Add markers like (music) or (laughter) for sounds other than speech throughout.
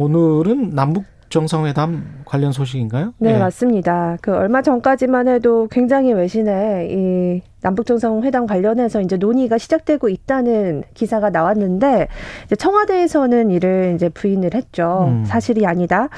오늘은 남북 정상회담 관련 소식인가요? 네, 예. 맞습니다. 그 얼마 전까지만 해도 굉장히 외신에 이 남북 정상회담 관련해서 이제 논의가 시작되고 있다는 기사가 나왔는데 이제 청와대에서는 이를 이제 부인을 했죠. 음. 사실이 아니다.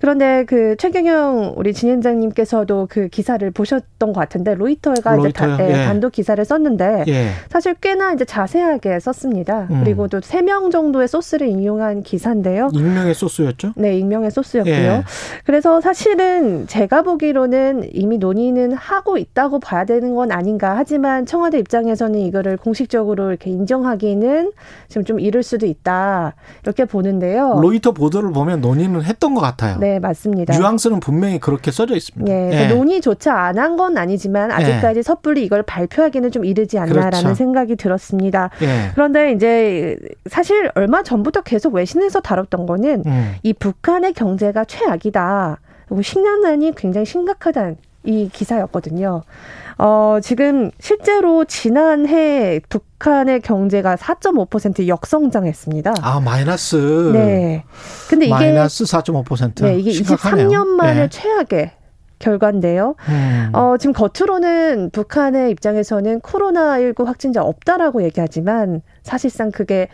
그런데 그 최경영 우리 진행자님께서도 그 기사를 보셨던 것 같은데 로이터가 이제 다-? 예, 예. 단독 기사를 썼는데 예. 사실 꽤나 이제 자세하게 썼습니다. 음. 그리고 또 세 명 정도의 소스를 인용한 기사인데요. 익명의 소스였죠? 네, 익명의 소스였고요. 예. 그래서 사실은 제가 보기로는 이미 논의는 하고 있다고 봐야 되는 건 아닌가. 하지 만 청와대 입장에서는 이거를 공식적으로 이렇게 인정하기는 지금 좀 이를 수도 있다. 이렇게 보는데요. 로이터 보도를 보면 논의는 했던 것 같아요. 네, 맞습니다. 뉘앙스는 분명히 그렇게 써져 있습니다. 예, 예. 논의조차 안 한 건 아니지만 아직까지 섣불리 이걸 발표하기는 좀 이르지 않나라는 그렇죠. 생각이 들었습니다. 예. 그런데 이제 사실 얼마 전부터 계속 외신에서 다뤘던 거는 음. 이 북한의 경제가 최악이다. 그리고 식량난이 굉장히 심각하다는 이 기사였거든요. 어, 지금 실제로 지난해 북한의 경제가 4.5% 역성장했습니다. 아, 마이너스. 네. 근데 이게 마이너스 4.5%. 네, 이게 심각하네요. 23년 만에 예. 최악의 결과인데요. 음. 어, 지금 겉으로는 북한의 입장에서는 코로나19 확진자 없다라고 얘기하지만 사실상 그게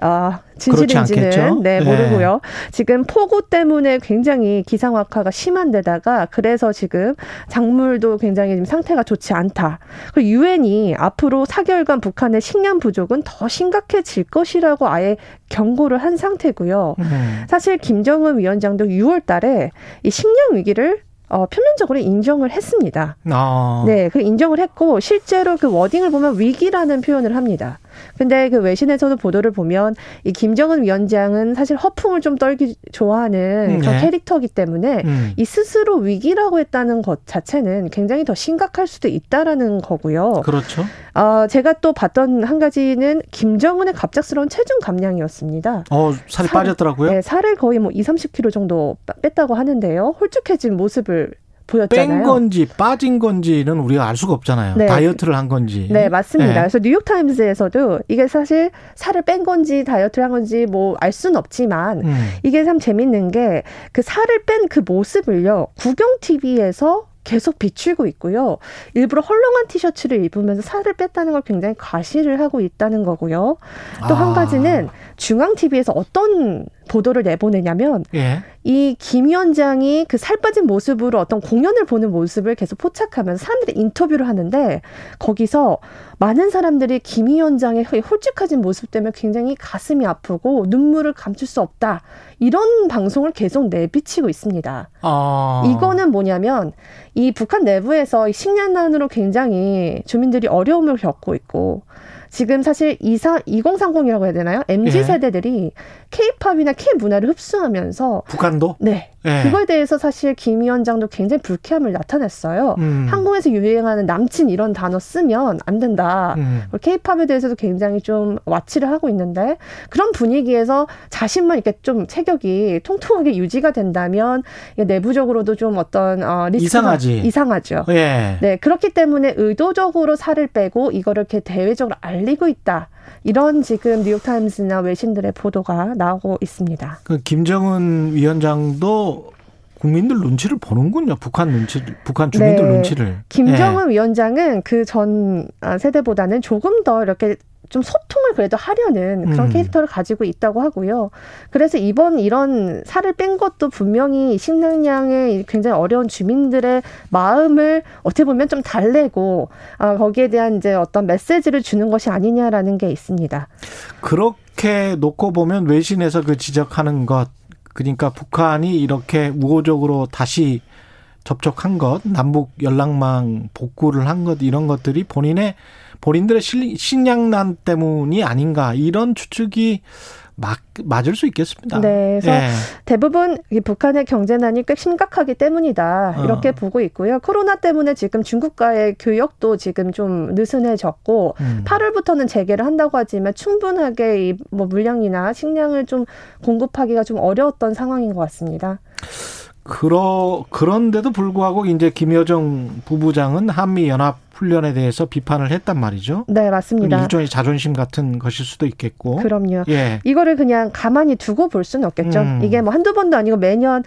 아? 진실인지는 네, 네. 모르고요. 지금 폭우 때문에 굉장히 기상악화가 심한 데다가 그래서 지금 작물도 굉장히 지금 상태가 좋지 않다. 그리고 유엔이 앞으로 4개월간 북한의 식량 부족은 더 심각해질 것이라고 아예 경고를 한 상태고요. 음. 사실 김정은 위원장도 6월 달에 이 식량 위기를 어, 표면적으로 인정을 했습니다. 아. 네, 그 인정을 했고 실제로 그 워딩을 보면 위기라는 표현을 합니다. 근데 그 외신에서도 보도를 보면 이 김정은 위원장은 사실 허풍을 좀 떨기 좋아하는 그런 네. 캐릭터이기 때문에 음. 이 스스로 위기라고 했다는 것 자체는 굉장히 더 심각할 수도 있다라는 거고요. 그렇죠. 어, 제가 또 봤던 한 가지는 김정은의 갑작스러운 체중 감량이었습니다. 어, 살이 살- 빠졌더라고요. 네, 살을 거의 뭐 2, 30kg 정도 뺐- 뺐다고 하는데요. 홀쭉해진 모습을 보였잖아요. 뺀 건지 빠진 건지는 우리가 알 수가 없잖아요. 네. 다이어트를 한 건지. 네, 맞습니다. 네. 그래서 뉴욕 타임즈에서도 이게 사실 살을 뺀 건지 다이어트를 한 건지 뭐 알 수는 없지만 음. 이게 참 재밌는 게 그 살을 뺀 그 모습을요. 국영 TV에서 계속 비추고 있고요. 일부러 헐렁한 티셔츠를 입으면서 살을 뺐다는 걸 굉장히 과시를 하고 있다는 거고요. 또한 아. 가지는 중앙 TV에서 어떤 보도를 내보내냐면 예. 이 김 위원장이 그 살 빠진 모습으로 어떤 공연을 보는 모습을 계속 포착하면서 사람들이 인터뷰를 하는데 거기서 많은 사람들이 김 위원장의 홀쭉해진 모습 때문에 굉장히 가슴이 아프고 눈물을 감출 수 없다. 이런 방송을 계속 내비치고 있습니다. 아. 이거는 뭐냐면 이 북한 내부에서 이 식량난으로 굉장히 주민들이 어려움을 겪고 있고 지금 사실 이사 2030이라고 해야 되나요? MZ 예. 세대들이 K-팝이나 K 문화를 흡수하면서 북한도 네. 예. 그거에 대해서 사실 김 위원장도 굉장히 불쾌함을 나타냈어요. 음. 한국에서 유행하는 남친 이런 단어 쓰면 안 된다. 음. 케이팝에 대해서도 굉장히 좀 와치를 하고 있는데 그런 분위기에서 자신만 이렇게 좀 체격이 통통하게 유지가 된다면 내부적으로도 좀 어떤 어, 리스크가 이상하지. 이상하죠. 예. 네 그렇기 때문에 의도적으로 살을 빼고 이거를 이렇게 대외적으로 알리고 있다. 이런 지금 뉴욕타임스나 외신들의 보도가 나오고 있습니다. 그 김정은 위원장도 국민들 눈치를 보는군요. 북한 눈치를, 북한 주민들 네. 눈치를. 김정은 위원장은 그 전 세대보다는 조금 더 이렇게 좀 소통을 그래도 하려는 그런 음. 캐릭터를 가지고 있다고 하고요. 그래서 이번 이런 살을 뺀 것도 분명히 식량량에 굉장히 어려운 주민들의 마음을 어떻게 보면 좀 달래고 아, 거기에 대한 이제 어떤 메시지를 주는 것이 아니냐라는 게 있습니다. 예. 그렇게 놓고 보면 외신에서 그 지적하는 것, 그러니까 북한이 이렇게 우호적으로 다시 접촉한 것, 남북 연락망 복구를 한 것, 이런 것들이 본인의, 본인들의 실- 식량난 때문이 아닌가, 이런 추측이 막 맞을 수 있겠습니다. 네, 그래서 예. 대부분 북한의 경제난이 꽤 심각하기 때문이다 이렇게 어. 보고 있고요. 코로나 때문에 지금 중국과의 교역도 지금 좀 느슨해졌고 음. 8월부터는 재개를 한다고 하지만 충분하게 이 뭐 물량이나 식량을 좀 공급하기가 좀 어려웠던 상황인 것 같습니다. 그러 그런데도 불구하고 이제 김여정 부부장은 한미 연합 훈련에 대해서 비판을 했단 말이죠. 네, 맞습니다. 일종의 자존심 같은 것일 수도 있겠고. 그럼요. 예. 이거를 그냥 가만히 두고 볼 수는 없겠죠. 음. 이게 뭐 한두 번도 아니고 매년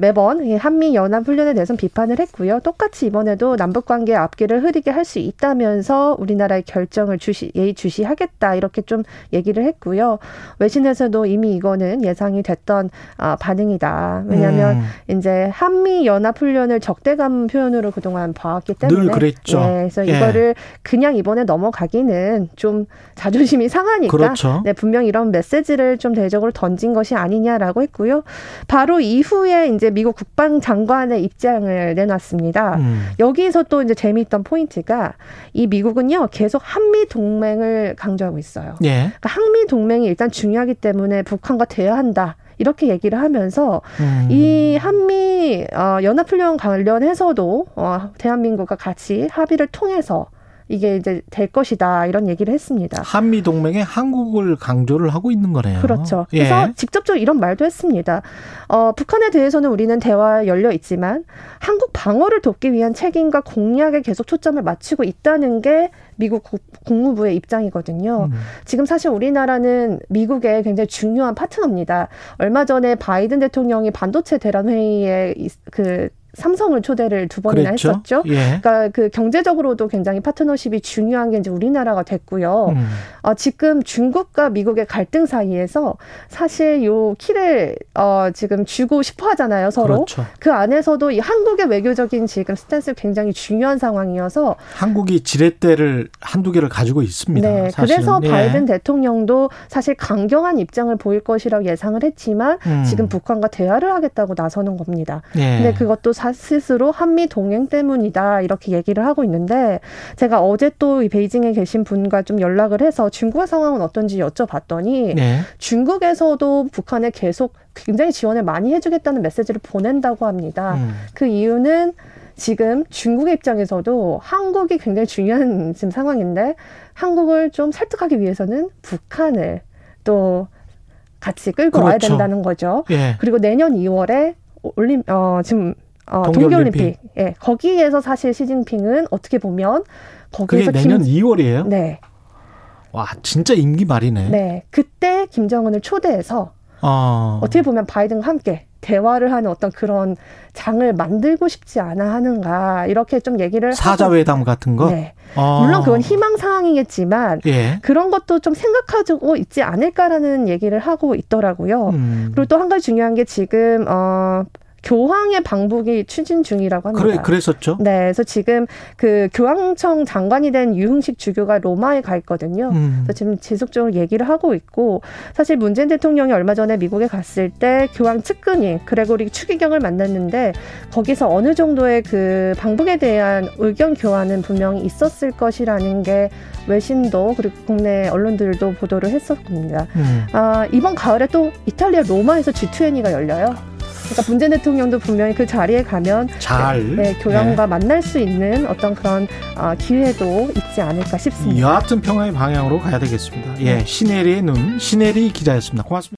매번 한미 연합 훈련에 대해서는 비판을 했고요. 똑같이 이번에도 남북 관계 앞길을 흐리게 할 수 있다면서 우리나라의 결정을 주시 예의주시하겠다 이렇게 좀 얘기를 했고요. 외신에서도 이미 이거는 예상이 됐던 아, 반응이다. 왜냐하면 음. 이제 한미 연합 훈련을 적대감 표현으로 그동안 봐왔기 때문에 늘 그랬죠. 예, 그래서 예. 이거를 그냥 이번에 넘어가기는 좀 자존심이 상하니까 그렇죠. 네, 분명 이런 메시지를 좀 대적으로 던진 것이 아니냐라고 했고요. 바로 이후에 이제 미국 국방장관의 입장을 내놨습니다. 음. 여기서 또 이제 재미있던 포인트가 이 미국은요 계속 한미 동맹을 강조하고 있어요. 예. 그러니까 한미 동맹이 일단 중요하기 때문에 북한과 대화한다. 이렇게 얘기를 하면서 음. 이 한미 어, 연합훈련 관련해서도 어, 대한민국과 같이 합의를 통해서 이게 이제 될 것이다 이런 얘기를 했습니다. 한미 동맹에 한국을 강조를 하고 있는 거네요. 그렇죠. 예. 그래서 예. 직접적으로 이런 말도 했습니다. 어, 북한에 대해서는 우리는 대화 열려 있지만 한국 방어를 돕기 위한 책임과 공약에 계속 초점을 맞추고 있다는 게 미국 국무부의 입장이거든요. 음. 지금 사실 우리나라는 미국의 굉장히 중요한 파트너입니다. 얼마 전에 바이든 대통령이 반도체 대란 회의에 그 삼성을 초대를 두 번이나 그랬죠? 했었죠. 예. 그러니까 그 경제적으로도 굉장히 파트너십이 중요한 게 이제 우리나라가 됐고요. 음. 어, 지금 중국과 미국의 갈등 사이에서 사실 요 키를 어, 지금 주고 싶어 하잖아요, 서로. 그렇죠. 그 안에서도 이 한국의 외교적인 지금 스탠스 굉장히 중요한 상황이어서 한국이 지렛대를 한두 개를 가지고 있습니다. 네. 사실은. 그래서 예. 바이든 대통령도 사실 강경한 입장을 보일 것이라고 예상을 했지만 음. 지금 북한과 대화를 하겠다고 나서는 겁니다. 예. 근데 그것도 사 스스로 한미 동행 때문이다 이렇게 얘기를 하고 있는데 제가 어제 또 이 베이징에 계신 분과 좀 연락을 해서 중국의 상황은 어떤지 여쭤봤더니 네. 중국에서도 북한에 계속 굉장히 지원을 많이 해주겠다는 메시지를 보낸다고 합니다. 음. 그 이유는 지금 중국의 입장에서도 한국이 굉장히 중요한 (laughs) 지금 상황인데 한국을 좀 설득하기 위해서는 북한을 또 같이 끌고 그렇죠. 와야 된다는 거죠. 예. 그리고 내년 2월에 올림 어 지금 어, 동계올림픽. 예. 거기에서 사실 시진핑은 어떻게 보면 거기에서 그게 내년 김, 2월이에요? 네. 와, 진짜 임기 말이네. 네. 그때 김정은을 초대해서 어. 어떻게 보면 바이든과 함께 대화를 하는 어떤 그런 장을 만들고 싶지 않아 하는가 이렇게 좀 얘기를 사자회담 같은 거. 네. 어. 물론 그건 희망 사항이겠지만 예. 그런 것도 좀 생각하고 있지 않을까라는 얘기를 하고 있더라고요. 음. 그리고 또 한 가지 중요한 게 지금 어 교황의 방북이 추진 중이라고 합니다. 그래, 그랬었죠. 네, 그래서 지금 그 교황청 장관이 된 유흥식 주교가 로마에 가 있거든요. 음. 그래서 지금 지속적으로 얘기를 하고 있고 사실 문재인 대통령이 얼마 전에 미국에 갔을 때 교황 측근이 그레고리 추기경을 만났는데 거기서 어느 정도의 그 방북에 대한 의견 교환은 분명히 있었을 것이라는 게 외신도 그리고 국내 언론들도 보도를 했었습니다. 음. 아, 이번 가을에 또 이탈리아 로마에서 G20가 열려요. 그러니까 문재인 대통령도 분명히 그 자리에 가면 잘 네, 교양과 네. 만날 수 있는 어떤 그런 어, 기회도 있지 않을까 싶습니다. 여하튼 평화의 방향으로 가야 되겠습니다. 예, 네. 시네리의 눈, 시네리 기자였습니다. 고맙습니다.